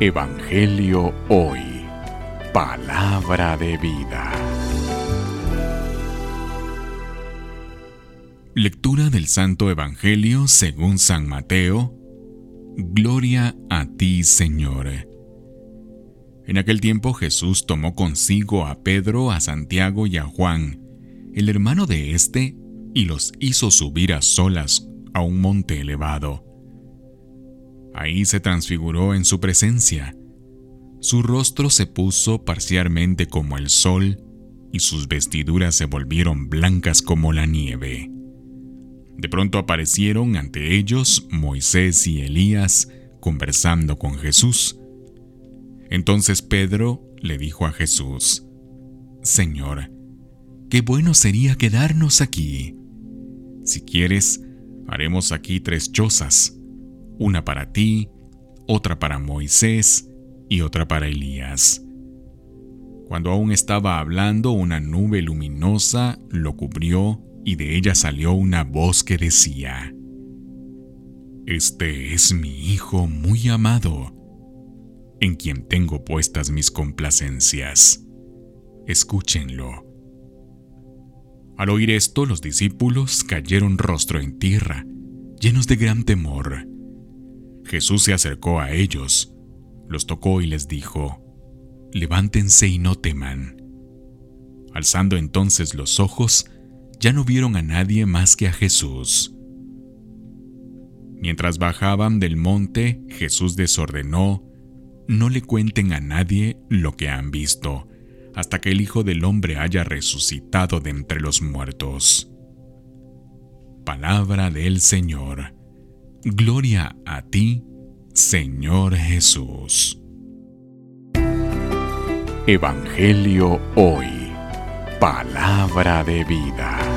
Evangelio Hoy. Palabra de vida. Lectura del Santo Evangelio según San Mateo. Gloria a ti, Señor. En aquel tiempo Jesús tomó consigo a Pedro, a Santiago y a Juan, el hermano de éste, y los hizo subir a solas a un monte elevado. Ahí se transfiguró en su presencia. Su rostro se puso parcialmente como el sol y sus vestiduras se volvieron blancas como la nieve. De pronto aparecieron ante ellos Moisés y Elías conversando con Jesús. Entonces Pedro le dijo a Jesús, Señor, qué bueno sería quedarnos aquí. Si quieres, haremos aquí tres chozas una para ti, otra para Moisés y otra para Elías. Cuando aún estaba hablando, una nube luminosa lo cubrió y de ella salió una voz que decía, Este es mi Hijo muy amado, en quien tengo puestas mis complacencias. Escúchenlo. Al oír esto, los discípulos cayeron rostro en tierra, llenos de gran temor. Jesús se acercó a ellos, los tocó y les dijo, Levántense y no teman. Alzando entonces los ojos, ya no vieron a nadie más que a Jesús. Mientras bajaban del monte, Jesús desordenó, no le cuenten a nadie lo que han visto, hasta que el Hijo del Hombre haya resucitado de entre los muertos. Palabra del Señor. Gloria a ti, Señor Jesús. Evangelio hoy. Palabra de vida.